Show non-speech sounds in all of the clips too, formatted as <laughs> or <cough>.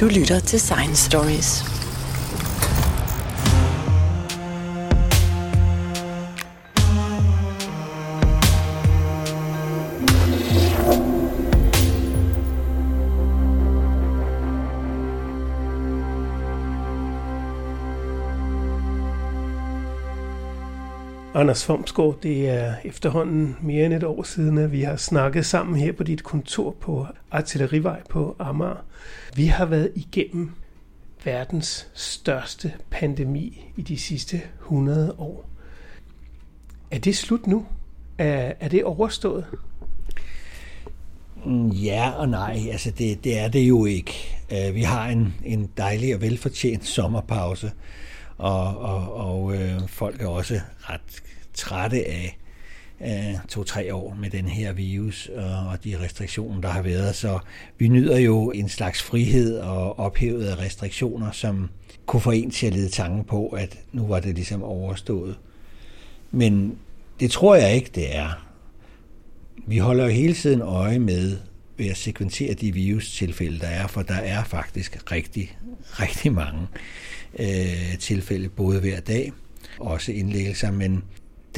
Du lytter til Science Stories. Anders Fomsgaard, det er efterhånden mere end et år siden, at vi har snakket sammen her på dit kontor på Artillerivej på Amager. Vi har været igennem verdens største pandemi i de sidste 100 år. Er det slut nu? Er, er det overstået? Mm, ja og nej, altså det, det er det jo ikke. Øh, vi har en, en dejlig og velfortjent sommerpause, og, og, og øh, folk er også ret trætte af øh, to-tre år med den her virus og, og de restriktioner, der har været. Så vi nyder jo en slags frihed og ophævet af restriktioner, som kunne få en til at lede tanken på, at nu var det ligesom overstået. Men det tror jeg ikke, det er. Vi holder jo hele tiden øje med ved at sekventere de virustilfælde, der er, for der er faktisk rigtig, rigtig mange øh, tilfælde, både hver dag, også indlæggelser, men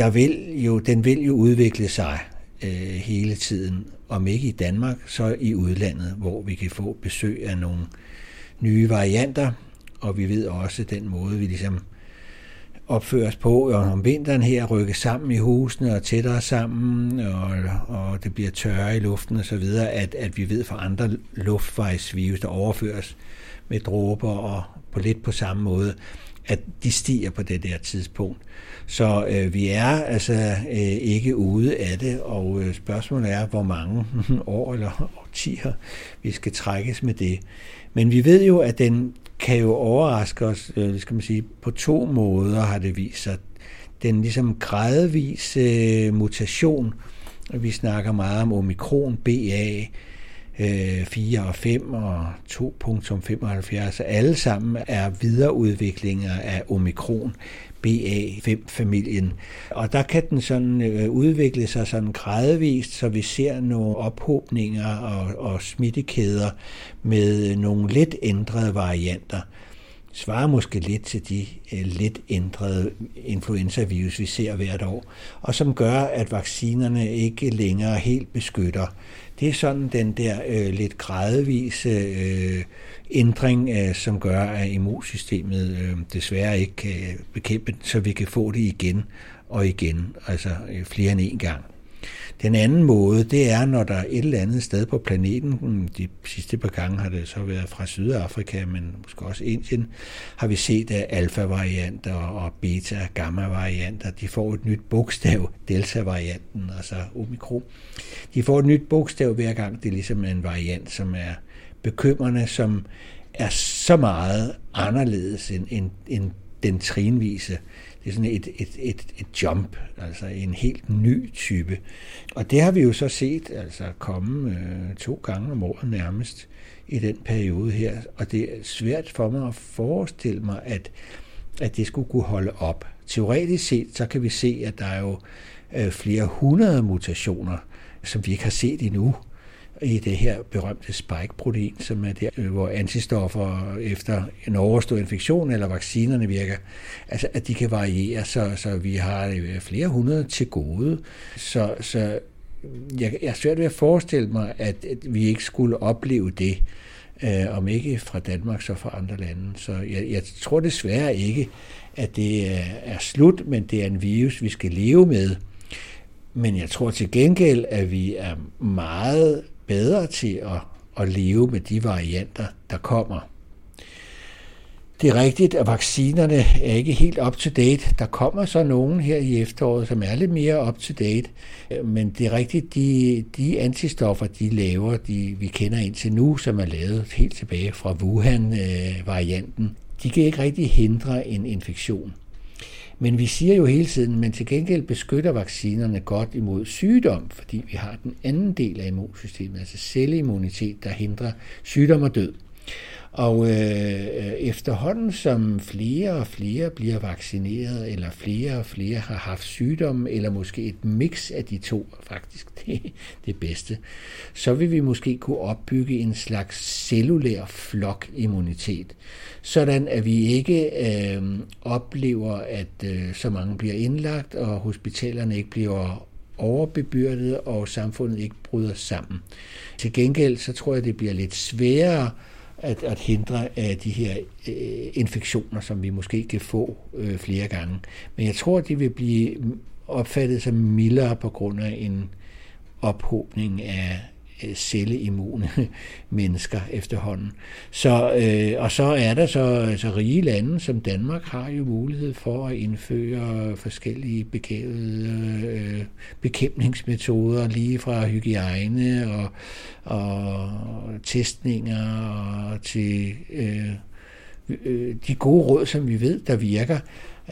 der vil jo, den vil jo udvikle sig øh, hele tiden, om ikke i Danmark, så i udlandet, hvor vi kan få besøg af nogle nye varianter, og vi ved også den måde, vi ligesom opføres på, og om vinteren her rykke sammen i husene og tættere sammen, og, og det bliver tørre i luften og så videre, at, at vi ved fra andre luftvejsvirus, der overføres med dråber og på lidt på samme måde, at de stiger på det der tidspunkt. Så øh, vi er altså øh, ikke ude af det, og øh, spørgsmålet er, hvor mange <laughs> år eller årtier vi skal trækkes med det. Men vi ved jo, at den kan jo overraske os, øh, skal man sige, på to måder har det vist sig. Den ligesom gradvis øh, mutation, vi snakker meget om omikron, BA, Øh, 4 og 5 og 2.75, alle sammen er videreudviklinger af omikron. BA5-familien. Og der kan den sådan øh, udvikle sig sådan gradvist, så vi ser nogle ophobninger og, og smittekæder med nogle lidt ændrede varianter svarer måske lidt til de øh, lidt ændrede influenzavirus, vi ser hvert år, og som gør, at vaccinerne ikke længere helt beskytter. Det er sådan den der øh, lidt gradvise øh, ændring, øh, som gør, at immunsystemet øh, desværre ikke kan bekæmpe så vi kan få det igen og igen, altså øh, flere end en gang. Den anden måde, det er, når der er et eller andet sted på planeten, hmm, de sidste par gange har det så været fra Sydafrika, men måske også Indien, har vi set at alfa-varianter og beta- og gamma-varianter, de får et nyt bogstav, delta-varianten, altså omikron. De får et nyt bogstav hver gang, det er ligesom en variant, som er bekymrende, som er så meget anderledes end, end, end den trinvise. Det er sådan et, et, et, et jump, altså en helt ny type. Og det har vi jo så set altså komme øh, to gange om året nærmest i den periode her. Og det er svært for mig at forestille mig, at, at det skulle kunne holde op. Teoretisk set, så kan vi se, at der er jo øh, flere hundrede mutationer, som vi ikke har set endnu i det her berømte spike-protein, som er der, øh, hvor antistoffer efter en overstået infektion eller vaccinerne virker, altså at de kan variere, så, så vi har øh, flere hundrede til gode. Så, så jeg, jeg er svært ved at forestille mig, at, at vi ikke skulle opleve det, øh, om ikke fra Danmark, så fra andre lande. Så jeg, jeg tror desværre ikke, at det er, er slut, men det er en virus, vi skal leve med. Men jeg tror til gengæld, at vi er meget bedre til at, at leve med de varianter, der kommer. Det er rigtigt, at vaccinerne er ikke helt up to date. Der kommer så nogen her i efteråret, som er lidt mere up to date. Men det er rigtigt, de, de antistoffer, de laver, de vi kender indtil nu, som er lavet helt tilbage fra Wuhan-varianten, øh, de kan ikke rigtig hindre en infektion. Men vi siger jo hele tiden, men til gengæld beskytter vaccinerne godt imod sygdom, fordi vi har den anden del af immunsystemet, altså celleimmunitet, der hindrer sygdom og død. Og øh, øh, efterhånden som flere og flere bliver vaccineret, eller flere og flere har haft sygdom, eller måske et mix af de to, faktisk <laughs> det, det bedste, så vil vi måske kunne opbygge en slags cellulær flokimmunitet, sådan at vi ikke øh, oplever, at øh, så mange bliver indlagt, og hospitalerne ikke bliver overbebyrdet, og samfundet ikke bryder sammen. Til gengæld så tror jeg, det bliver lidt sværere at, at hindre af de her øh, infektioner, som vi måske kan få øh, flere gange. Men jeg tror, de vil blive opfattet som mildere på grund af en ophobning af Øh, celleimmune <laughs> mennesker efterhånden. Så, øh, og så er der så, så rige lande som Danmark har jo mulighed for at indføre forskellige begavede øh, bekæmpningsmetoder, lige fra hygiejne og, og testninger og til øh, øh, de gode råd, som vi ved, der virker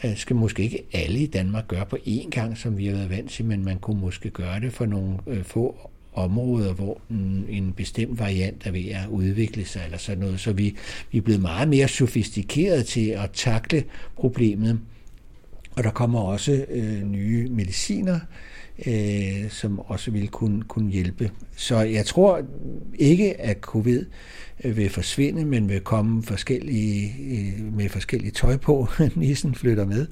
øh, skal måske ikke alle i Danmark gøre på én gang, som vi har været vant til, men man kunne måske gøre det for nogle øh, få områder, hvor en, en bestemt variant er ved at udvikle sig, eller sådan noget. Så vi, vi er blevet meget mere sofistikeret til at takle problemet. Og der kommer også øh, nye mediciner, øh, som også vil kunne, kunne hjælpe. Så jeg tror ikke, at covid vil forsvinde, men vil komme forskellige, øh, med forskellige tøj på. <laughs> Nissen flytter med.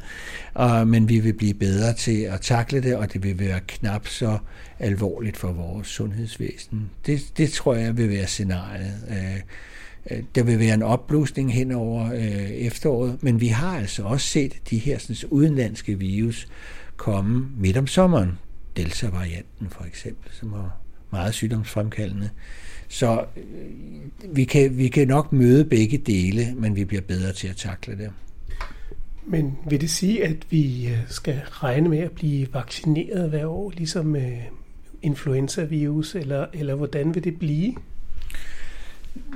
Og, men vi vil blive bedre til at takle det, og det vil være knap så alvorligt for vores sundhedsvæsen. Det, det tror jeg vil være scenariet. Øh, øh, der vil være en opblusning hen over øh, efteråret, men vi har altså også set de her sådan, udenlandske virus komme midt om sommeren. Delta-varianten for eksempel, som var meget sygdomsfremkaldende. Så øh, vi, kan, vi kan nok møde begge dele, men vi bliver bedre til at takle det. Men vil det sige, at vi øh, skal regne med at blive vaccineret hver år, ligesom med influenza-virus, eller, eller hvordan vil det blive?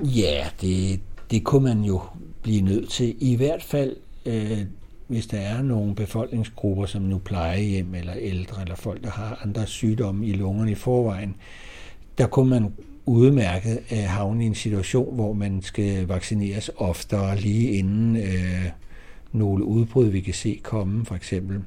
Ja, det, det kunne man jo blive nødt til. I hvert fald øh, hvis der er nogle befolkningsgrupper, som nu plejehjem eller ældre, eller folk, der har andre sygdomme i lungerne i forvejen, der kunne man udmærket at havne i en situation, hvor man skal vaccineres oftere lige inden øh, nogle udbrud, vi kan se komme, for eksempel.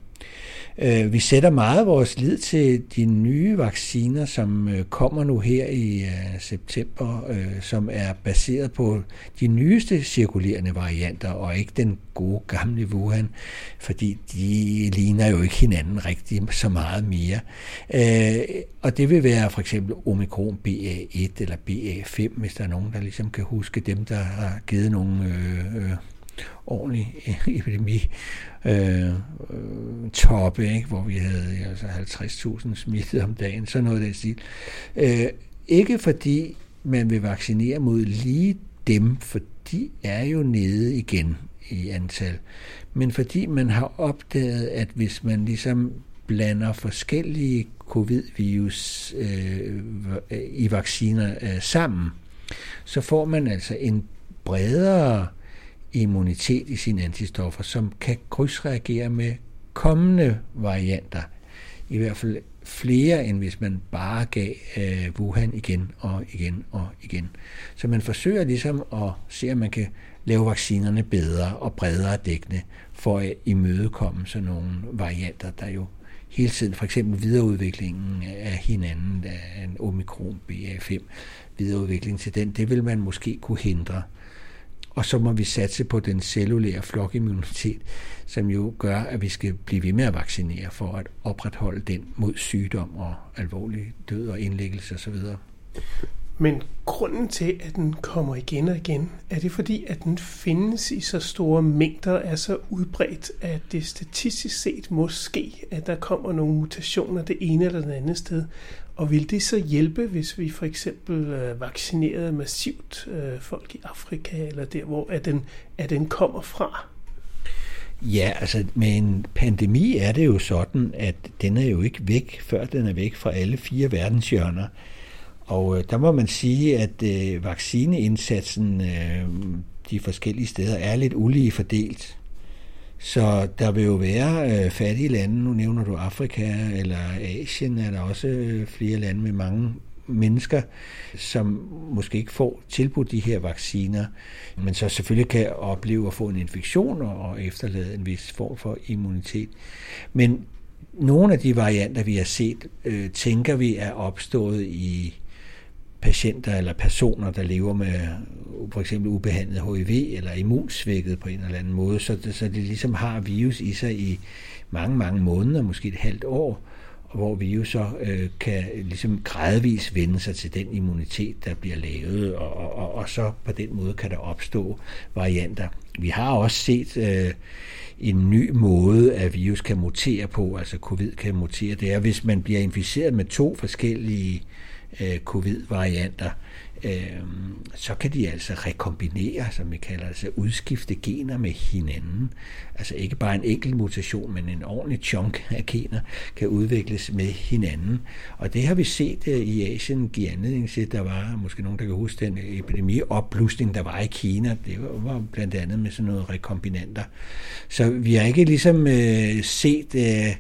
Øh, vi sætter meget vores lid til de nye vacciner, som øh, kommer nu her i øh, september, som er baseret på de nyeste cirkulerende varianter, og ikke den gode gamle Wuhan, fordi de ligner jo ikke hinanden rigtig så meget mere. Og det vil være for eksempel Omikron BA1 eller BA5, hvis der er nogen, der ligesom kan huske dem, der har givet nogle ordentlig <laughs> epidemi øh, øh, toppe, ikke? hvor vi havde altså 50.000 smittede om dagen, så noget af den stil. Øh, ikke fordi man vil vaccinere mod lige dem, for de er jo nede igen i antal, men fordi man har opdaget, at hvis man ligesom blander forskellige covid-virus øh, i vacciner øh, sammen, så får man altså en bredere immunitet i sine antistoffer, som kan krydsreagere med kommende varianter. I hvert fald flere, end hvis man bare gav øh, Wuhan igen og igen og igen. Så man forsøger ligesom at se, om man kan lave vaccinerne bedre og bredere dækkende for at imødekomme sådan nogle varianter, der jo hele tiden, for eksempel videreudviklingen af hinanden, af en omikron BA5, videreudvikling til den, det vil man måske kunne hindre. Og så må vi satse på den cellulære flokimmunitet, som jo gør, at vi skal blive ved med at vaccinere for at opretholde den mod sygdom og alvorlig død og indlæggelse osv. Men grunden til, at den kommer igen og igen, er det fordi, at den findes i så store mængder, er så udbredt, at det statistisk set måske, at der kommer nogle mutationer det ene eller det andet sted. Og vil det så hjælpe, hvis vi for eksempel øh, vaccinerede massivt øh, folk i Afrika, eller der, hvor at den, at den kommer fra? Ja, altså med en pandemi er det jo sådan, at den er jo ikke væk, før den er væk fra alle fire verdenshjørner. Og øh, der må man sige, at øh, vaccineindsatsen øh, de forskellige steder er lidt ulige fordelt. Så der vil jo være øh, fattige lande, nu nævner du Afrika eller Asien, er der også øh, flere lande med mange mennesker, som måske ikke får tilbudt de her vacciner, men så selvfølgelig kan opleve at få en infektion og efterlade en vis form for immunitet. Men nogle af de varianter, vi har set, øh, tænker vi er opstået i patienter eller personer, der lever med for eksempel ubehandlet HIV eller immunsvækket på en eller anden måde, så det, så det ligesom har virus i sig i mange, mange måneder, måske et halvt år, hvor virus så øh, kan ligesom gradvist vende sig til den immunitet, der bliver lavet, og, og, og, og så på den måde kan der opstå varianter. Vi har også set øh, en ny måde, at virus kan mutere på, altså covid kan mutere. Det er, hvis man bliver inficeret med to forskellige øh, Øh, covid-varianter, øh, så kan de altså rekombinere, som vi kalder det, altså udskifte gener med hinanden. Altså ikke bare en enkelt mutation, men en ordentlig chunk af gener kan udvikles med hinanden. Og det har vi set øh, i Asien give anledning til, der var måske nogen, der kan huske den epidemiopblusning, der var i Kina. Det var blandt andet med sådan noget rekombinanter. Så vi har ikke ligesom øh, set... Øh,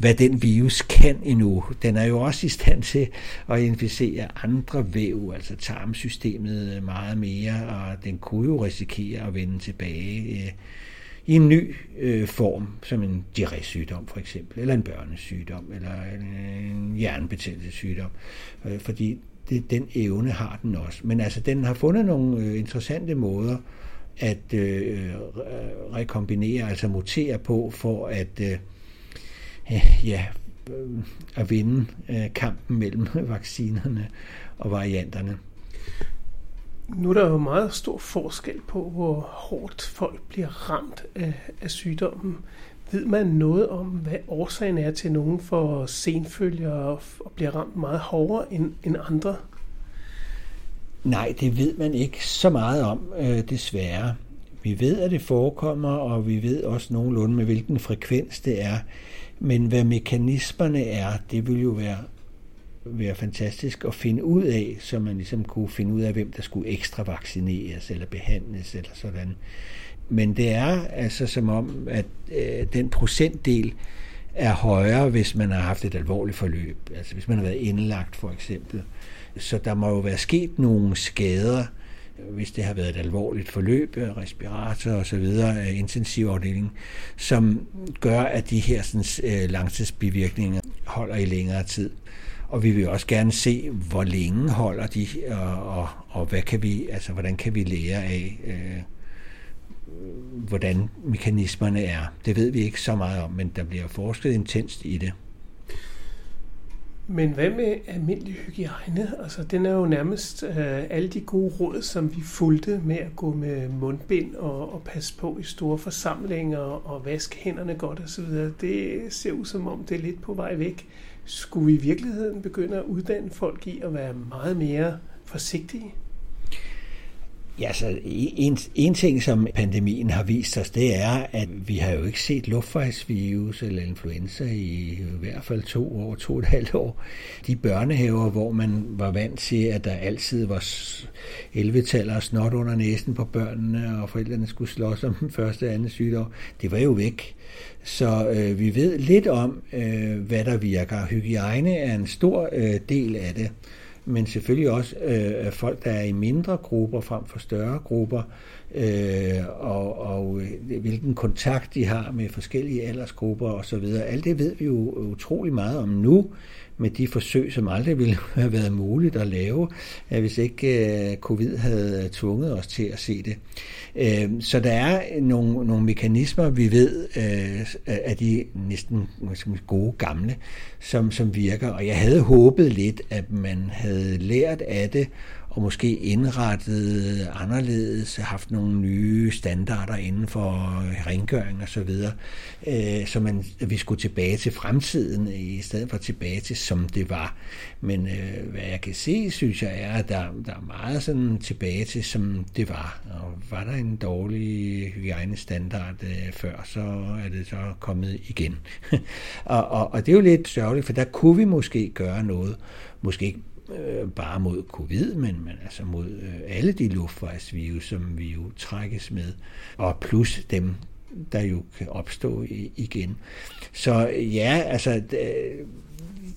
hvad den virus kan endnu. Den er jo også i stand til at inficere andre væv, altså tarmsystemet øh, meget mere, og den kunne jo risikere at vende tilbage øh, i en ny øh, form, som en diarrésygdom for eksempel, eller en børnesygdom, eller en hjernebetændelsessygdom, øh, fordi det, den evne har den også. Men altså, den har fundet nogle øh, interessante måder at øh, rekombinere, altså mutere på, for at øh, <laughs> ja, at vinde øh, kampen mellem <laughs> vaccinerne og varianterne. Nu er der jo meget stor forskel på, hvor hårdt folk bliver ramt af, af sygdommen. Ved man noget om, hvad årsagen er til, at nogen får senfølger og, og bliver ramt meget hårdere end, end andre? Nej, det ved man ikke så meget om, øh, desværre. Vi ved, at det forekommer, og vi ved også nogenlunde med, hvilken frekvens det er. Men hvad mekanismerne er, det vil jo være, være fantastisk at finde ud af, så man ligesom kunne finde ud af, hvem der skulle ekstra vaccineres eller behandles eller sådan. Men det er altså som om, at øh, den procentdel er højere, hvis man har haft et alvorligt forløb. Altså hvis man har været indlagt for eksempel. Så der må jo være sket nogle skader, hvis det har været et alvorligt forløb, øh, respirator og så videre, øh, intensivafdeling, som gør, at de her sådan, øh, langtidsbivirkninger holder i længere tid. Og vi vil også gerne se, hvor længe holder de, og, og, og hvad kan vi, altså, hvordan kan vi lære af, øh, hvordan mekanismerne er. Det ved vi ikke så meget om, men der bliver forsket intenst i det. Men hvad med almindelig hygiejne? Altså, den er jo nærmest øh, alle de gode råd, som vi fulgte med at gå med mundbind og, og passe på i store forsamlinger og vaske hænderne godt osv. Det ser ud som om, det er lidt på vej væk. Skulle vi i virkeligheden begynde at uddanne folk i at være meget mere forsigtige? Ja, altså, så en, en ting, som pandemien har vist os, det er, at vi har jo ikke set luftvejsvirus eller influenza i, i hvert fald to år, to og et halvt år. De børnehaver, hvor man var vant til, at der altid var 11 og snot under næsen på børnene, og forældrene skulle slås om den første og anden sygdom, det var jo væk. Så øh, vi ved lidt om, øh, hvad der virker. Hygiejne er en stor øh, del af det men selvfølgelig også øh, folk, der er i mindre grupper frem for større grupper, øh, og, og øh, hvilken kontakt de har med forskellige aldersgrupper osv. Alt det ved vi jo utrolig meget om nu, med de forsøg, som aldrig ville <laughs> have været muligt at lave, øh, hvis ikke øh, covid havde tvunget os til at se det. Øh, så der er nogle, nogle mekanismer, vi ved, at de næsten gode gamle, som, som virker. Og jeg havde håbet lidt, at man havde lært af det, og måske indrettet øh, anderledes, haft nogle nye standarder inden for øh, rengøring og så videre, øh, så man, vi skulle tilbage til fremtiden i stedet for tilbage til som det var. Men øh, hvad jeg kan se, synes jeg er, at der, der er meget sådan tilbage til som det var. Og var der en dårlig hygiejnestandard øh, før, så er det så kommet igen. <laughs> og, og, og det er jo lidt sørgeligt, for der kunne vi måske gøre noget, måske ikke øh, bare mod covid, men, men altså mod øh, alle de luftvejsvirus, som vi jo trækkes med, og plus dem, der jo kan opstå i, igen. Så ja, altså, øh,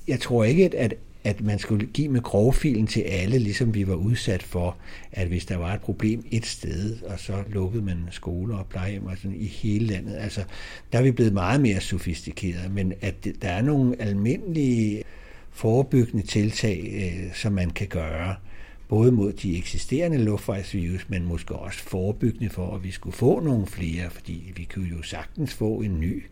jeg tror ikke, at at man skulle give med grovfilen til alle, ligesom vi var udsat for, at hvis der var et problem et sted, og så lukkede man skoler og plejehjem og sådan i hele landet. Altså, der er vi blevet meget mere sofistikerede, men at der er nogle almindelige forebyggende tiltag, øh, som man kan gøre, både mod de eksisterende luftvejsvirus, men måske også forebyggende for, at vi skulle få nogle flere, fordi vi kunne jo sagtens få en ny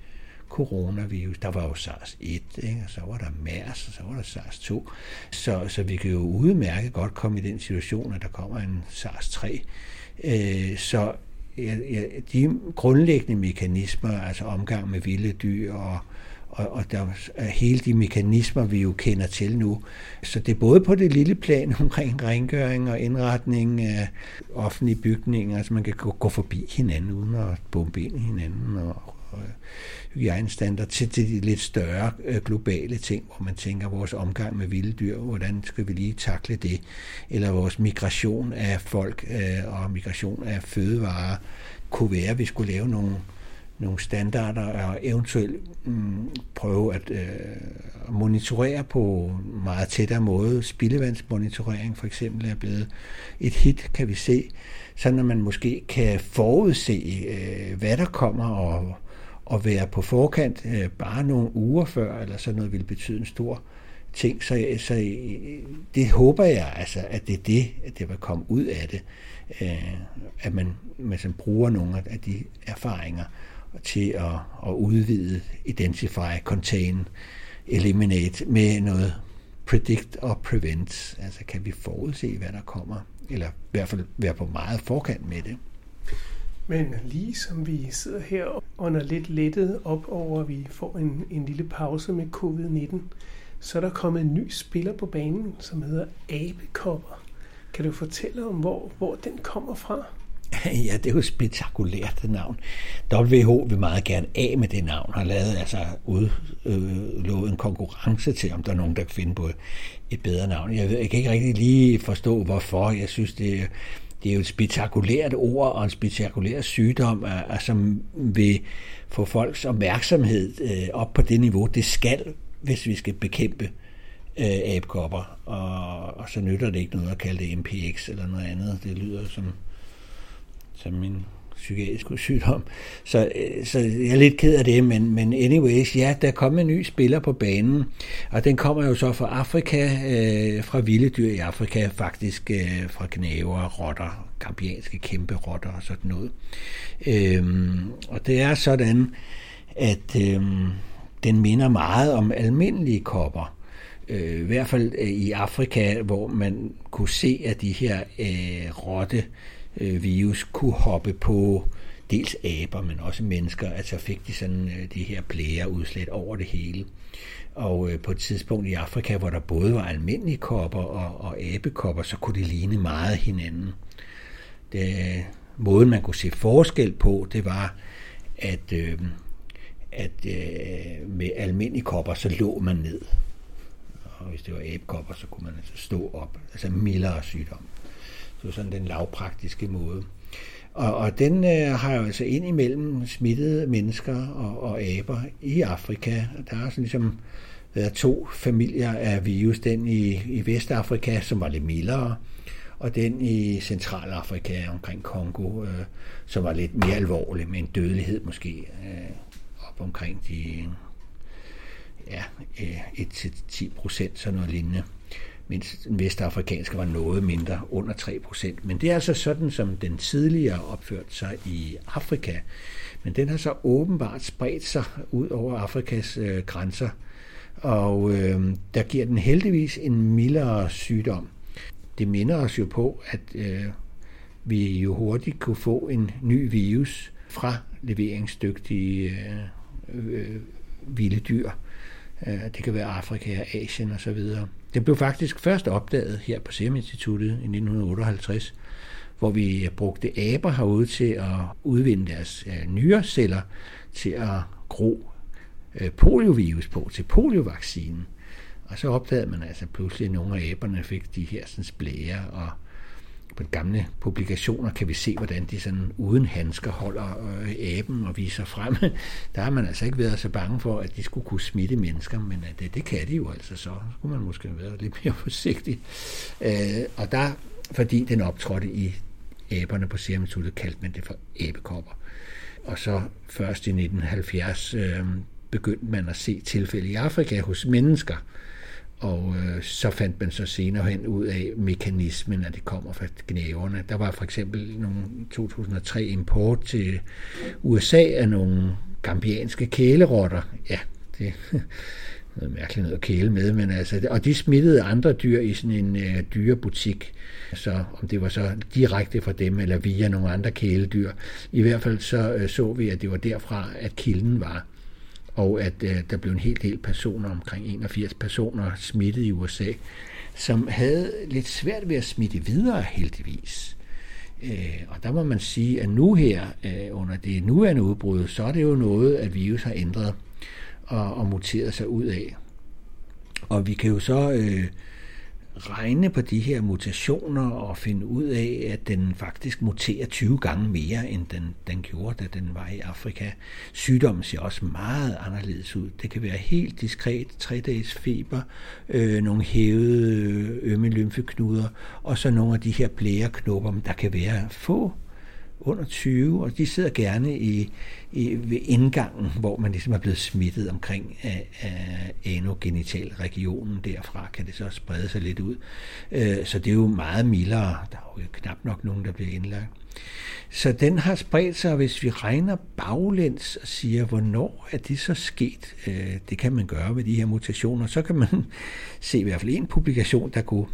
coronavirus. Der var jo SARS-1, ikke? og så var der MERS, og så var der SARS-2. Så, så vi kan jo udmærket godt komme i den situation, at der kommer en SARS-3. Øh, så ja, ja, de grundlæggende mekanismer, altså omgang med vilde dyr og og, og der er hele de mekanismer, vi jo kender til nu. Så det er både på det lille plan <laughs> omkring rengøring og indretning af offentlige bygninger, altså man kan gå, gå forbi hinanden uden at bombe ind i hinanden og, og hygiejnestandard til, til de lidt større øh, globale ting, hvor man tænker vores omgang med vilde dyr, hvordan skal vi lige takle det, eller vores migration af folk øh, og migration af fødevarer, kunne være, at vi skulle lave nogle nogle standarder og eventuelt mm, prøve at øh, monitorere på meget tættere måde. Spildevandsmonitorering for eksempel er blevet et hit, kan vi se, sådan at man måske kan forudse, øh, hvad der kommer og, og være på forkant øh, bare nogle uger før, eller sådan noget vil betyde en stor ting. Så, så øh, det håber jeg, altså, at det er det, at det vil komme ud af det, øh, at man, man bruger nogle af de erfaringer, til at, at udvide Identify, Contain, Eliminate med noget Predict og Prevent. Altså kan vi forudse, hvad der kommer, eller i hvert fald være på meget forkant med det. Men lige som vi sidder her under lidt lettet op over, at vi får en, en lille pause med covid-19, så er der kommet en ny spiller på banen, som hedder Abekopper. Kan du fortælle om, hvor, hvor den kommer fra? <laughs> Ja, det er jo et spektakulært det navn. WHO vil meget gerne af med det navn, har lavet altså udlovet øh, en konkurrence til, om der er nogen, der kan finde på et bedre navn. Jeg, ved, jeg kan ikke rigtig lige forstå, hvorfor. Jeg synes, det, det er jo et spektakulært ord og en spektakulær sygdom, som vil få folks opmærksomhed øh, op på det niveau, det skal, hvis vi skal bekæmpe øh, abekopper. Og, og så nytter det ikke noget at kalde det MPX eller noget andet. Det lyder som som min psykiatriske sygdom. Så, øh, så jeg er lidt ked af det, men, men anyways, ja, der kommer en ny spiller på banen, og den kommer jo så fra Afrika, øh, fra vilde dyr i Afrika, faktisk øh, fra knæver, rotter, kampianske kæmpe rotter og sådan noget. Øhm, og det er sådan, at øh, den minder meget om almindelige kopper. Øh, I hvert fald øh, i Afrika, hvor man kunne se, at de her øh, rotte øh, virus kunne hoppe på dels aber, men også mennesker, altså fik de sådan øh, de her blære udslæt over det hele. Og øh, på et tidspunkt i Afrika, hvor der både var almindelige kopper og, og abekopper, så kunne de ligne meget hinanden. Det, måden man kunne se forskel på, det var, at, øh, at øh, med almindelige kopper, så lå man ned. Og hvis det var abekopper, så kunne man altså stå op. Altså mildere sygdom. Det var sådan den lavpraktiske måde. Og, og den øh, har jo altså indimellem smittet mennesker og, og aber i Afrika. Der er sådan ligesom været to familier af virus. Den i, i Vestafrika, som var lidt mildere, og den i Centralafrika omkring Kongo, øh, som var lidt mere alvorlig, med en dødelighed måske øh, op omkring de ja, øh, 1-10 procent, sådan noget lignende mens den vestafrikanske var noget mindre, under 3%. Men det er altså sådan, som den tidligere opført sig i Afrika. Men den har så åbenbart spredt sig ud over Afrikas øh, grænser, og øh, der giver den heldigvis en mildere sygdom. Det minder os jo på, at øh, vi jo hurtigt kunne få en ny virus fra leveringsdygtige øh, øh, vilde dyr. Øh, det kan være Afrika, Asien osv. Den blev faktisk først opdaget her på Serum Instituttet i 1958, hvor vi brugte aber herude til at udvinde deres øh, nyreceller til at gro øh, poliovirus på til poliovaccinen. Og så opdagede man altså pludselig, at nogle af aberne fik de her sådan, blære, og, på gamle publikationer kan vi se, hvordan de sådan uden handsker holder øh, aben og viser frem. <laughs> Der har man altså ikke været så bange for, at de skulle kunne smitte mennesker, men øh, det, det kan de jo altså så. Så skulle man måske være lidt mere <laughs> forsigtig. Øh, og der, fordi den optrådte i aberne på Serum Instituttet, kaldte man det for æbekopper. Og så først i 1970 øh, begyndte man at se tilfælde i Afrika hos mennesker, og øh, så fandt man så senere hen ud af mekanismen, at det kommer fra gnæverne. Der var for eksempel nogle 2003 import til USA af nogle gambianske kælerotter. Ja, det <laughs> noget mærkeligt noget at kæle med, men altså, og de smittede andre dyr i sådan en øh, dyrebutik, så om det var så direkte fra dem, eller via nogle andre kæledyr. I hvert fald så øh, så vi, at det var derfra, at kilden var og at øh, der blev en hel del personer, omkring 81 personer, smittet i USA, som havde lidt svært ved at smitte videre heldigvis. Øh, og der må man sige, at nu her, øh, under det nuværende udbrud, så er det jo noget, at virus har ændret og, og muteret sig ud af. Og vi kan jo så øh, regne på de her mutationer og finde ud af, at den faktisk muterer 20 gange mere, end den, den gjorde, da den var i Afrika. Sygdommen ser også meget anderledes ud. Det kan være helt diskret, tre dages feber, øh, nogle hævede øh, ømme lymfeknuder, og så nogle af de her blæreknopper, der kan være få under 20, og de sidder gerne i, i, ved indgangen, hvor man ligesom er blevet smittet omkring af, af anogenitalregionen. Derfra kan det så sprede sig lidt ud. Øh, så det er jo meget mildere. Der er jo knap nok nogen, der bliver indlagt. Så den har spredt sig, og hvis vi regner baglæns og siger, hvornår er det så sket, øh, det kan man gøre med de her mutationer, så kan man <laughs> se i hvert fald en publikation, der kunne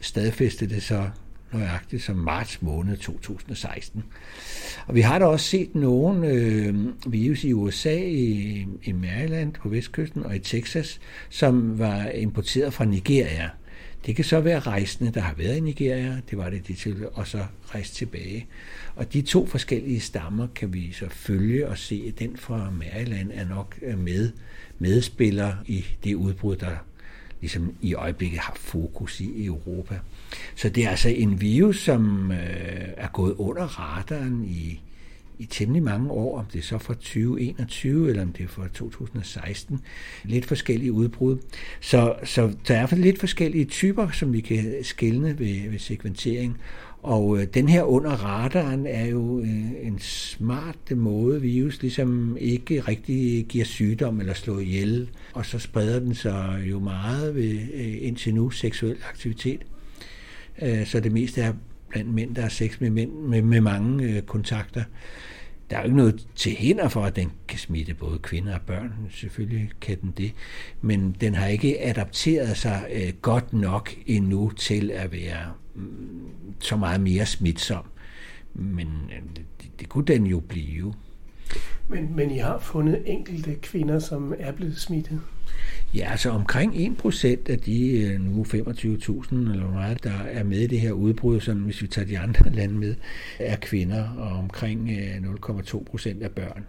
stadfæste det så nøjagtigt som marts måned 2016. Og vi har da også set nogle øh, virus i USA, i, i Maryland på vestkysten og i Texas, som var importeret fra Nigeria. Det kan så være rejsende, der har været i Nigeria, det var det de til, og så rejst tilbage. Og de to forskellige stammer kan vi så følge og se, at den fra Maryland er nok øh, med medspiller i det udbrud, der ligesom i øjeblikket har fokus i Europa. Så det er altså en virus, som øh, er gået under radaren i, i temmelig mange år, om det er så fra 2021 eller om det er fra 2016. Lidt forskellige udbrud. Så, så der er for lidt forskellige typer, som vi kan skelne ved, ved sekventering. Og øh, den her under radaren er jo øh, en smart måde, virus ligesom ikke rigtig giver sygdom eller slår ihjel, og så spreder den sig jo meget ved øh, indtil nu seksuel aktivitet. Øh, så det meste er blandt mænd, der har sex med mænd med, med mange øh, kontakter. Der er jo ikke noget til hinder for, at den kan smitte både kvinder og børn. Selvfølgelig kan den det. Men den har ikke adapteret sig øh, godt nok endnu til at være mm, så meget mere smitsom. Men øh, det, det kunne den jo blive. Men, men I har fundet enkelte kvinder, som er blevet smittet? Ja, altså omkring 1% af de øh, nu 25.000 eller hvor meget, der er med i det her udbrud, sådan hvis vi tager de andre <laughs> lande med, er kvinder, og omkring øh, 0,2% er børn.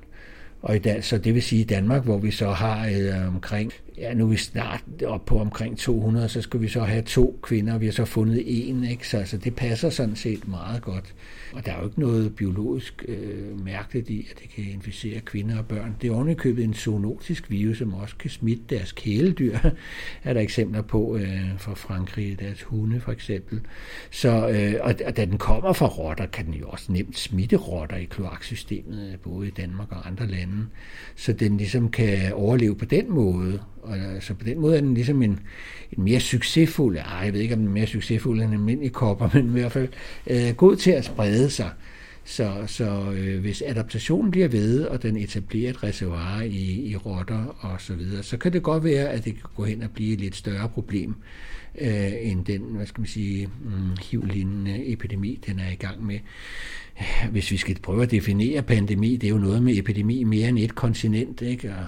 Og i dag, så det vil sige i Danmark, hvor vi så har øh, omkring, ja nu er vi snart op på omkring 200, så skulle vi så have to kvinder, vi har så fundet en, ikke? Så altså, det passer sådan set meget godt. Og der er jo ikke noget biologisk øh, mærkeligt i, at det kan inficere kvinder og børn. Det er ovenikøbet en zoonotisk virus, som også kan smitte deres kæledyr, <laughs> er der eksempler på øh, fra Frankrig, deres hunde for eksempel. Så, øh, og, og da den kommer fra rotter, kan den jo også nemt smitte rotter i kloaksystemet, øh, både i Danmark og andre lande. Så den ligesom kan overleve på den måde. Og altså på den måde er den ligesom en, en mere succesfuld, ej, jeg ved ikke om den er mere succesfuld end en almindelig kopper, <laughs> men i hvert fald øh, god til at sprede sig. Så, så øh, hvis adaptationen bliver ved, og den etablerer et reservoir i, i rotter og så videre, så kan det godt være, at det kan gå hen og blive et lidt større problem øh, end den, hvad skal man sige, mm, HIV-lignende epidemi, den er i gang med. Hvis vi skal prøve at definere pandemi, det er jo noget med epidemi mere end et kontinent, ikke? Og,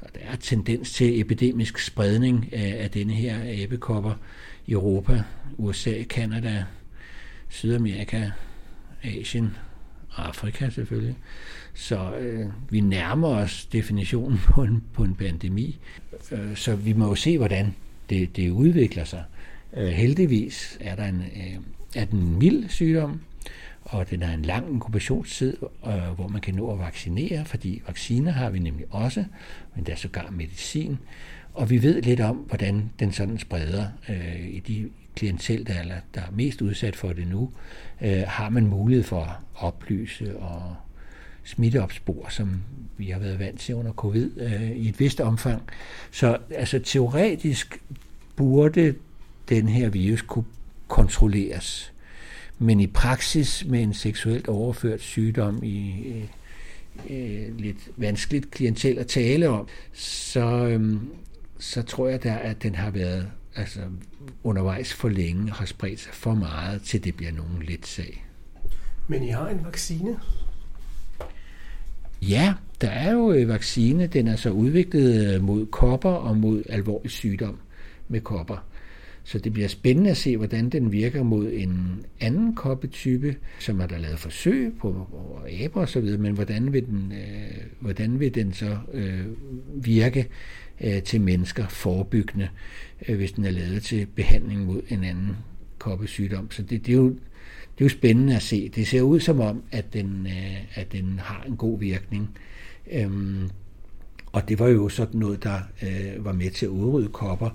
og der er tendens til epidemisk spredning af, af denne her æbekopper i Europa, USA, Kanada, Sydamerika, Asien og Afrika selvfølgelig. Så øh, vi nærmer os definitionen på en, på en pandemi. Øh, så vi må jo se, hvordan det, det udvikler sig. Øh, heldigvis er der en, øh, er den en mild sygdom, og den har en lang inkubationstid, øh, hvor man kan nå at vaccinere, fordi vacciner har vi nemlig også, men der er sågar medicin. Og vi ved lidt om, hvordan den sådan spreder øh, i de klientel, der er, der er mest udsat for det nu, øh, har man mulighed for at oplyse og smitteopspor, som vi har været vant til under covid øh, i et vist omfang. Så altså teoretisk burde den her virus kunne kontrolleres. Men i praksis med en seksuelt overført sygdom i øh, lidt vanskeligt klientel at tale om, så, øh, så tror jeg da, at den har været altså, undervejs for længe og har spredt sig for meget, til det bliver nogen let sag. Men I har en vaccine? Ja, der er jo øh, vaccine. Den er så udviklet øh, mod kopper og mod alvorlig sygdom med kopper. Så det bliver spændende at se, hvordan den virker mod en anden koppetype, som er der lavet forsøg på, på aber osv., men hvordan vil den, øh, hvordan vil den så øh, virke øh, til mennesker forebyggende, øh, hvis den er lavet til behandling mod en anden koppesygdom. Så det, det, er jo, det er jo spændende at se. Det ser ud som om, at den, øh, at den har en god virkning. Øhm, og det var jo sådan noget, der øh, var med til at udrydde kopper.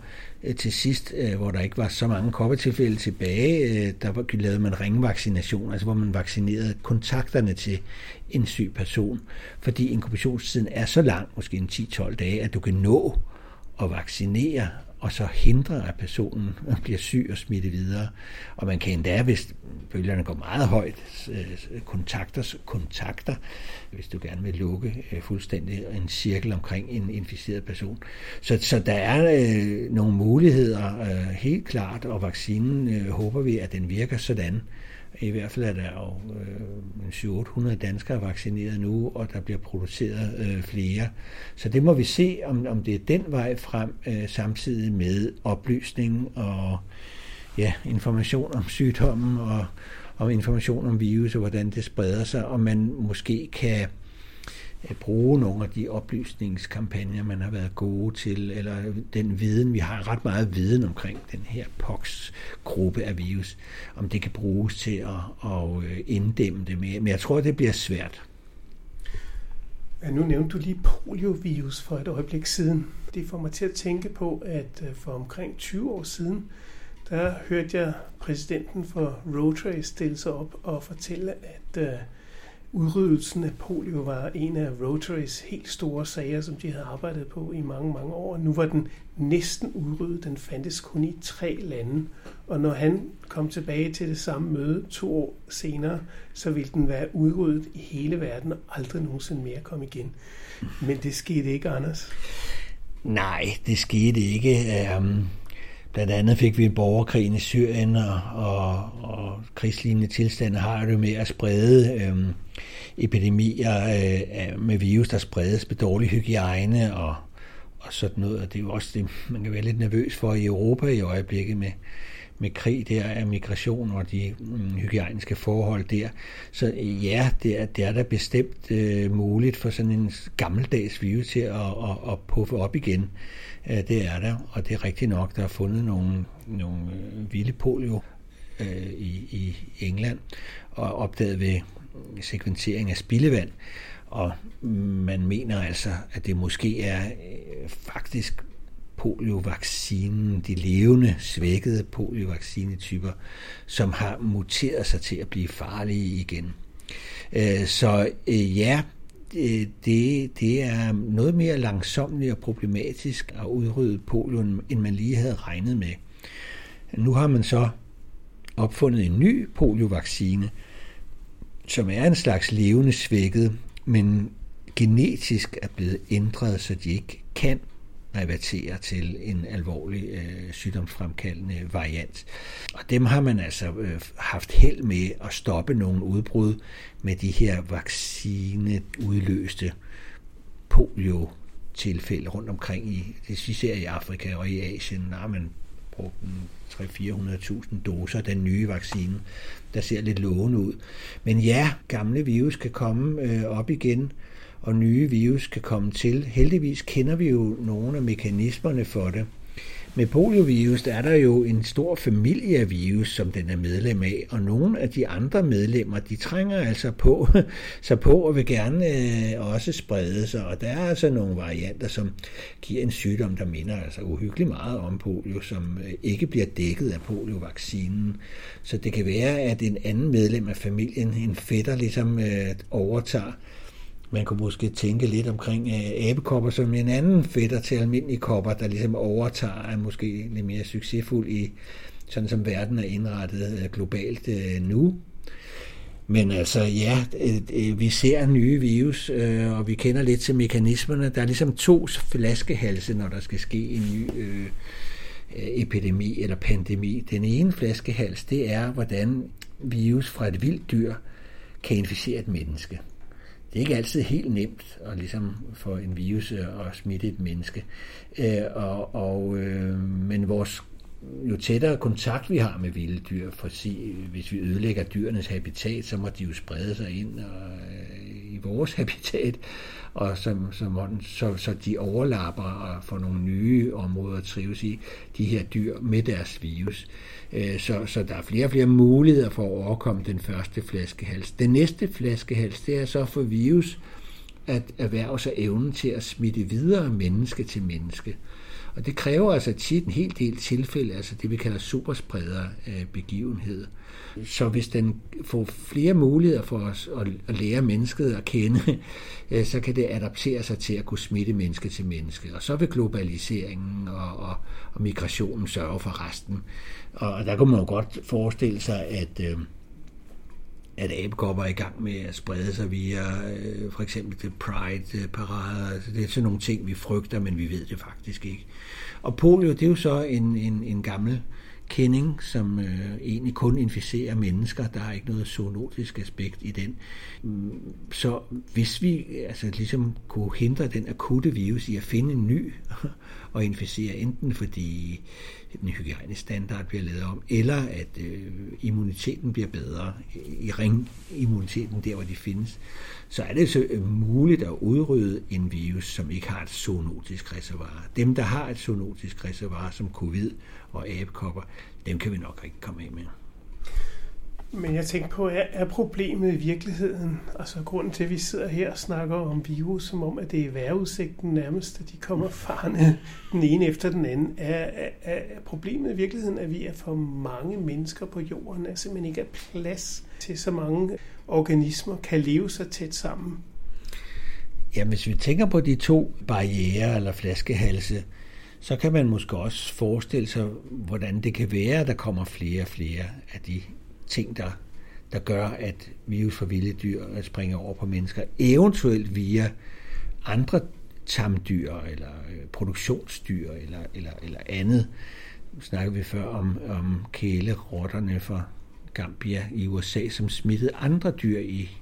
Øh, til sidst, øh, hvor der ikke var så mange koppetilfælde tilbage, øh, der var, lavede man ringvaccination, altså hvor man vaccinerede kontakterne til en syg person. Fordi inkubationstiden er så lang, måske en 10-12 dage, at du kan nå at vaccinere og så hindre, at personen bliver syg og smitte videre. Og man kan endda, hvis bølgerne går meget højt, øh, kontakter, kontakter, hvis du gerne vil lukke øh, fuldstændig en cirkel omkring en inficeret person. Så, så der er øh, nogle muligheder øh, helt klart, og vaccinen øh, håber vi, at den virker sådan, i hvert fald er der jo øh, 700-800 danskere vaccineret nu, og der bliver produceret øh, flere. Så det må vi se, om, om det er den vej frem, øh, samtidig med oplysning og ja, information om sygdommen og, om information om virus og hvordan det spreder sig, og man måske kan øh, bruge nogle af de oplysningskampagner, man har været gode til, eller den viden, vi har ret meget viden omkring den her POX-gruppe af virus, om det kan bruges til at, at øh, inddæmme det mere. Men jeg tror, det bliver svært. Ja, nu nævnte du lige poliovirus for et øjeblik siden. Det får mig til at tænke på, at øh, for omkring 20 år siden, der hørte jeg præsidenten for Rotary stille sig op og fortælle, at øh, udryddelsen af polio var en af Rotarys helt store sager, som de havde arbejdet på i mange, mange år. Nu var den næsten udryddet. Den fandtes kun i tre lande. Og når han kom tilbage til det samme møde to år senere, så ville den være udryddet i hele verden og aldrig nogensinde mere komme igen. Men det skete ikke, Anders. Nej, det skete ikke. Um Blandt andet fik vi en borgerkrig i Syrien, og, og, og krigslignende tilstande har det med at sprede øh, epidemier øh, med virus, der spredes med dårlig hygiejne og, og sådan noget. Og det er jo også det, man kan være lidt nervøs for i Europa i øjeblikket med, med krig der, af migration og de mm, hygiejniske forhold der. Så ja, det er, det er da bestemt øh, muligt for sådan en gammeldags virus til at, at, at puffe op igen. Ja, det er der, og det er rigtigt nok, der er fundet nogle, nogle øh, vilde polio øh, i, i England, og opdaget ved sekventering af spildevand. Og man mener altså, at det måske er øh, faktisk poliovaccinen, de levende, svækkede poliovaccinetyper, som har muteret sig til at blive farlige igen. Øh, så øh, ja, øh, det, det er noget mere langsomligt og problematisk at udrydde polio, end man lige havde regnet med. Nu har man så opfundet en ny poliovaccine, som er en slags levende svækket, men genetisk er blevet ændret, så de ikke kan reverterer til en alvorlig øh, sygdomsfremkaldende variant. Og dem har man altså øh, haft held med at stoppe nogle udbrud med de her vaccineudløste polio tilfælde rundt omkring i, det især i Afrika og i Asien, har man brugt 300-400.000 doser af den nye vaccine, der ser lidt lovende ud. Men ja, gamle virus kan komme øh, op igen, og nye virus kan komme til. Heldigvis kender vi jo nogle af mekanismerne for det, med poliovirus, der er der jo en stor familie af virus, som den er medlem af, og nogle af de andre medlemmer, de trænger altså på, <laughs> sig på og vil gerne øh, også sprede sig, og der er altså nogle varianter, som giver en sygdom, der minder altså uhyggeligt meget om polio, som øh, ikke bliver dækket af poliovaccinen. Så det kan være, at en anden medlem af familien, en fætter, ligesom øh, overtager man kunne måske tænke lidt omkring uh, abekopper som en anden fætter til almindelige kopper, der ligesom overtager er måske lidt mere succesfuld i sådan som verden er indrettet øh, globalt øh, nu. Men altså ja, vi ser nye virus, og vi kender lidt til mekanismerne. Der er ligesom to flaskehalse, når der skal ske en ny øh, epidemi eller pandemi. Den ene flaskehals, det er, hvordan virus fra et vildt dyr kan inficere et menneske det er ikke altid helt nemt at ligesom få en virus øh, og smitte et menneske. Øh, og, og, øh, men vores jo tættere kontakt vi har med vilde dyr, for at hvis vi ødelægger dyrenes habitat, så må de jo sprede sig ind og, øh, i vores <laughs> habitat, og som, som, så, så de overlapper og får nogle nye områder at trives i, de her dyr med deres virus. Øh, så, så der er flere og flere muligheder for at overkomme den første flaskehals. Den næste flaskehals, det er så for virus at erhverve sig evnen til at smitte videre menneske til menneske. Og det kræver altså tit en hel del tilfælde, altså det vi kalder superspreder øh, begivenhed. Så hvis den får flere muligheder for os at lære mennesket at kende, <laughs> øh, så kan det adaptere sig til at kunne smitte menneske til menneske. Og så vil globaliseringen og, og, og migrationen sørge for resten. Og der kunne man jo godt forestille sig, at øh, at abekopper er i gang med at sprede sig via øh, for eksempel til Pride-parader. Altså, det er sådan nogle ting, vi frygter, men vi ved det faktisk ikke. Og polio, det er jo så en, en, en gammel kending, som øh, egentlig kun inficerer mennesker. Der er ikke noget zoonotisk aspekt i den. Mm, så hvis vi altså, ligesom kunne hindre den akutte virus i at finde en ny <laughs> og inficere, enten fordi den hygiejniske standard bliver lavet om, eller at øh, immuniteten bliver bedre, i ring immuniteten der, hvor de findes, så er det så øh, muligt at udrydde en virus, som ikke har et zoonotisk reservoir. Dem, der har et zoonotisk reservoir, som covid og abekopper, dem kan vi nok ikke komme af med. Men jeg tænker på, er, er problemet i virkeligheden, altså grunden til, at vi sidder her og snakker om virus, som om, at det er vejrudsigten nærmest, at de kommer farne den ene efter den anden, er, er, er problemet i virkeligheden, at vi er for mange mennesker på jorden, at simpelthen ikke er plads til så mange organismer, kan leve så tæt sammen? Ja, hvis vi tænker på de to barriere eller flaskehalse, så kan man måske også forestille sig, hvordan det kan være, at der kommer flere og flere af de ting, der, der gør, at virus fra vilde dyr springer over på mennesker, eventuelt via andre tamdyr eller øh, produktionsdyr eller, eller, eller andet. Nu snakker vi før om, om kælerotterne fra Gambia i USA, som smittede andre dyr i,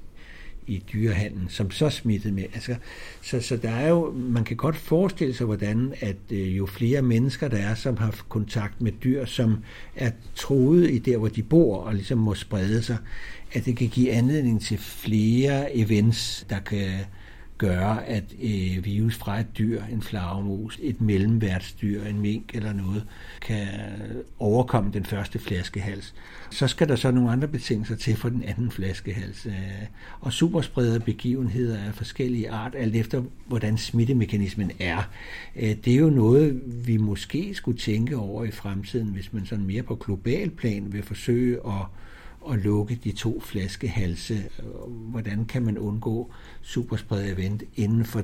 i dyrehandlen, som så smittede med. Altså, så, så der er jo, man kan godt forestille sig, hvordan at øh, jo flere mennesker der er, som har kontakt med dyr, som er troet i der, hvor de bor, og ligesom må sprede sig, at det kan give anledning til flere events, der kan gøre, at øh, virus fra et dyr, en flagermus, et mellemværtsdyr, en mink eller noget, kan overkomme den første flaskehals. Så skal der så nogle andre betingelser til for den anden flaskehals. Øh, og superspreder begivenheder af forskellige art, alt efter hvordan smittemekanismen er. Øh, det er jo noget, vi måske skulle tænke over i fremtiden, hvis man sådan mere på global plan vil forsøge at at lukke de to flaskehalse. Hvordan kan man undgå superspread event inden for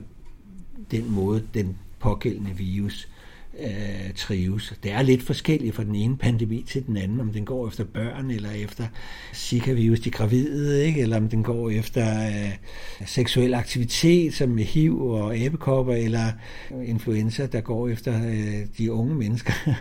den måde, den pågældende virus øh, trives. Det er lidt forskelligt fra den ene pandemi til den anden, om den går efter børn eller efter Zika-virus, de gravide, ikke? eller om den går efter øh, seksuel aktivitet, som med HIV og æbekopper, eller influenza, der går efter øh, de unge mennesker. <laughs>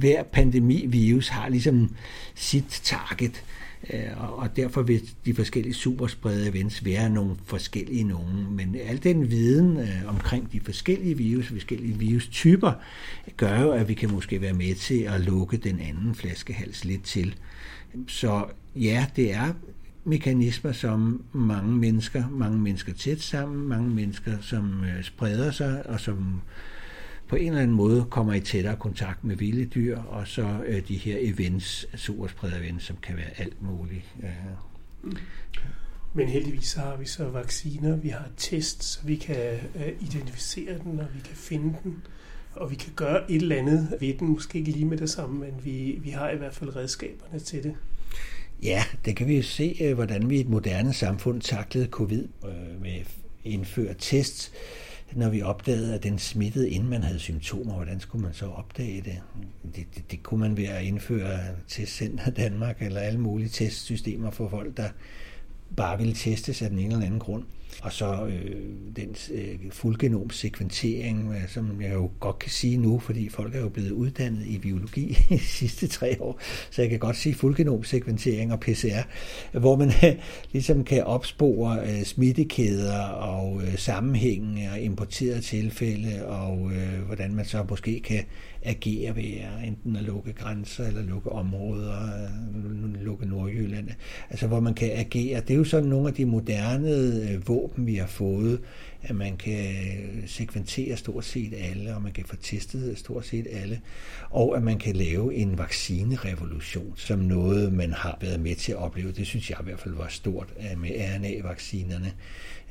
Hver pandemi-virus har ligesom sit target. Øh, og derfor vil de forskellige supersprede events være nogle forskellige nogen. Men al den viden øh, omkring de forskellige virus, forskellige virustyper, gør jo, at vi kan måske være med til at lukke den anden flaskehals lidt til. Så ja, det er mekanismer, som mange mennesker, mange mennesker tæt sammen, mange mennesker, som øh, spreder sig, og som på en eller anden måde kommer i tættere kontakt med vilde dyr, og så øh, de her events, superspredt events, som kan være alt muligt. Øh. Men heldigvis så har vi så vacciner, vi har test, så vi kan øh, identificere den, og vi kan finde den, og vi kan gøre et eller andet ved den, måske ikke lige med det samme, men vi, vi har i hvert fald redskaberne til det. Ja, det kan vi jo se, øh, hvordan vi i et moderne samfund taklede covid øh, med indføre test, når vi opdagede, at den smittede, inden man havde symptomer. Hvordan skulle man så opdage det? Det, det, det kunne man ved at indføre testcenter Danmark eller alle mulige testsystemer for folk, der bare ville testes af den ene eller anden grund. Og så øh, den øh, fuldgenomsekventering, som jeg jo godt kan sige nu, fordi folk er jo blevet uddannet i biologi <laughs> de sidste tre år, så jeg kan godt sige fuldgenomsekventering og PCR, hvor man øh, ligesom kan opspore øh, smittekæder og øh, sammenhænge og importerede tilfælde, og øh, hvordan man så måske kan agere ved enten at lukke grænser eller lukke områder, øh, lukke Nordjylland. Altså hvor man kan agere. Det er jo sådan nogle af de moderne øh, våben, vi har fået, at man kan sekventere stort set alle, og man kan få testet stort set alle, og at man kan lave en vaccinerevolution, som noget, man har været med til at opleve. Det synes jeg i hvert fald var stort øh, med RNA-vaccinerne,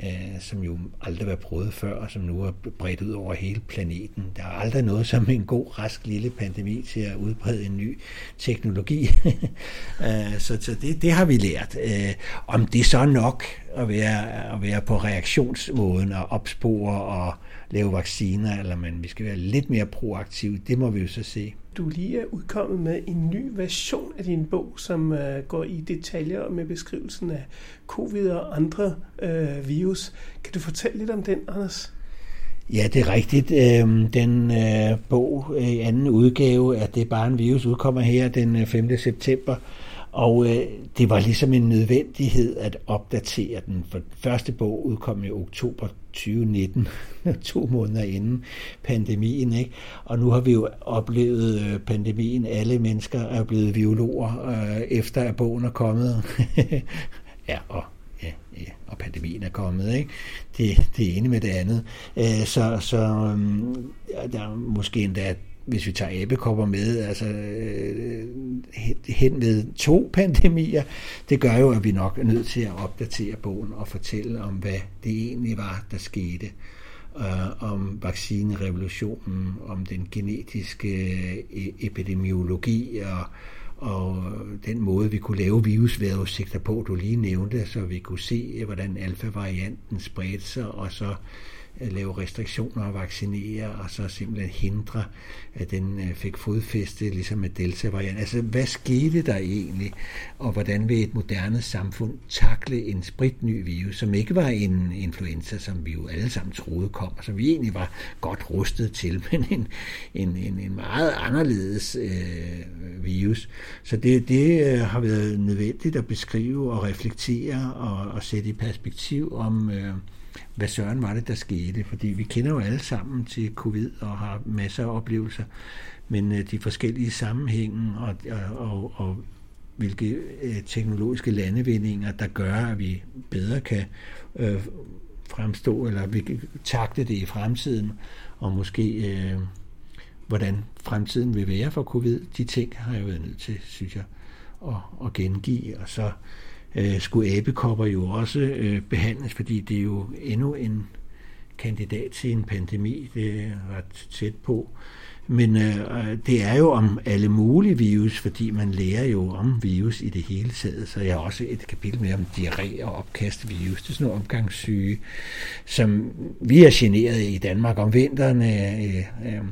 øh, som jo aldrig var prøvet før, og som nu er bredt ud over hele planeten. Der er aldrig noget som en god, rask lille pandemi til at udbrede en ny teknologi. <laughs> Øh, så så det, det har vi lært. Om det så nok at være, at være på reaktionsmåden og opspore og lave vacciner, eller man, vi skal være lidt mere proaktive, det må vi jo så se. Du lige er udkommet med en ny version af din bog, som uh, går i detaljer med beskrivelsen af covid og andre uh, virus. Kan du fortælle lidt om den, Anders? Ja, det er rigtigt. Øhm, den øh, bog i anden udgave af Det er bare en virus udkommer her den 5. september. Og øh, det var ligesom en nødvendighed at opdatere den, for første bog udkom i oktober 2019, <laughs> to måneder inden pandemien. Ikke? Og nu har vi jo oplevet øh, pandemien. Alle mennesker er blevet biologer, øh, efter at bogen er kommet. <laughs> ja, og ja, ja, og pandemien er kommet, ikke? Det, det ene med det andet. Øh, så så øhm, der er måske endda hvis vi tager abekopper med, altså øh, hen ved to pandemier, det gør jo, at vi nok er nødt til at opdatere bogen og fortælle om, hvad det egentlig var, der skete. Uh, om vaccinerevolutionen, om den genetiske øh, epidemiologi og, og den måde, vi kunne lave virusvejrudsigter på, du lige nævnte, så vi kunne se, hvordan alfa-varianten spredte sig, og så lave restriktioner og vaccinere, og så simpelthen hindre, at den øh, fik fodfæste, ligesom med delta-variant. Altså, hvad skete der egentlig, og hvordan vil et moderne samfund takle en spritny virus, som ikke var en influenza, som vi jo alle sammen troede kom, og som vi egentlig var godt rustet til, <laughs> men en, en, en, en meget anderledes øh, virus. Så det, det øh, har været nødvendigt at beskrive og reflektere og, og sætte i perspektiv om, øh, hvad søren var det, der skete, fordi vi kender jo alle sammen til covid og har masser af oplevelser, men øh, de forskellige sammenhænge og, og, og, og hvilke øh, teknologiske landevindinger, der gør, at vi bedre kan øh, fremstå, eller vi kan takte det i fremtiden, og måske øh, hvordan fremtiden vil være for covid. De ting har jeg været nødt til, synes jeg, at, at gengive, og så øh, Øh, skulle æbekopper jo også øh, behandles, fordi det er jo endnu en kandidat til en pandemi, det er ret tæt på. Men øh, det er jo om alle mulige virus, fordi man lærer jo om virus i det hele taget. Så jeg har også et kapitel med om diarré og opkastvirus. Det er sådan nogle omgangssyge, som vi er generet i Danmark om vinteren. Øh, øh, øh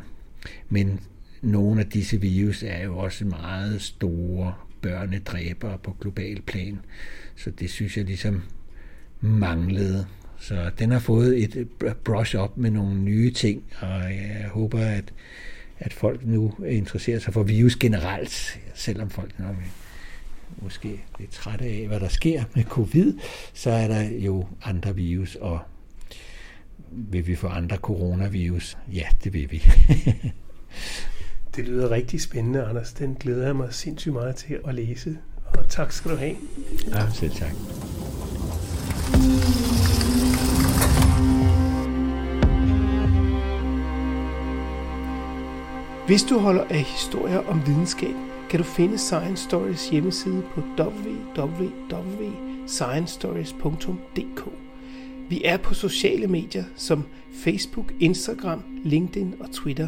men nogle af disse virus er jo også meget store børnedræbere på global plan. Så det synes jeg ligesom manglede. Så den har fået et brush op med nogle nye ting, og jeg håber, at, at folk nu interesserer sig for virus generelt, selvom folk nok måske lidt trætte af, hvad der sker med covid, så er der jo andre virus, og vil vi få andre coronavirus? Ja, det vil vi. <laughs> Det lyder rigtig spændende, Anders. Den glæder jeg mig sindssygt meget til at læse. Og tak skal du have. Ja, selv tak. Hvis du holder af historier om videnskab, kan du finde Science Stories hjemmeside på www.sciencestories.dk. Vi er på sociale medier som Facebook, Instagram, LinkedIn og Twitter.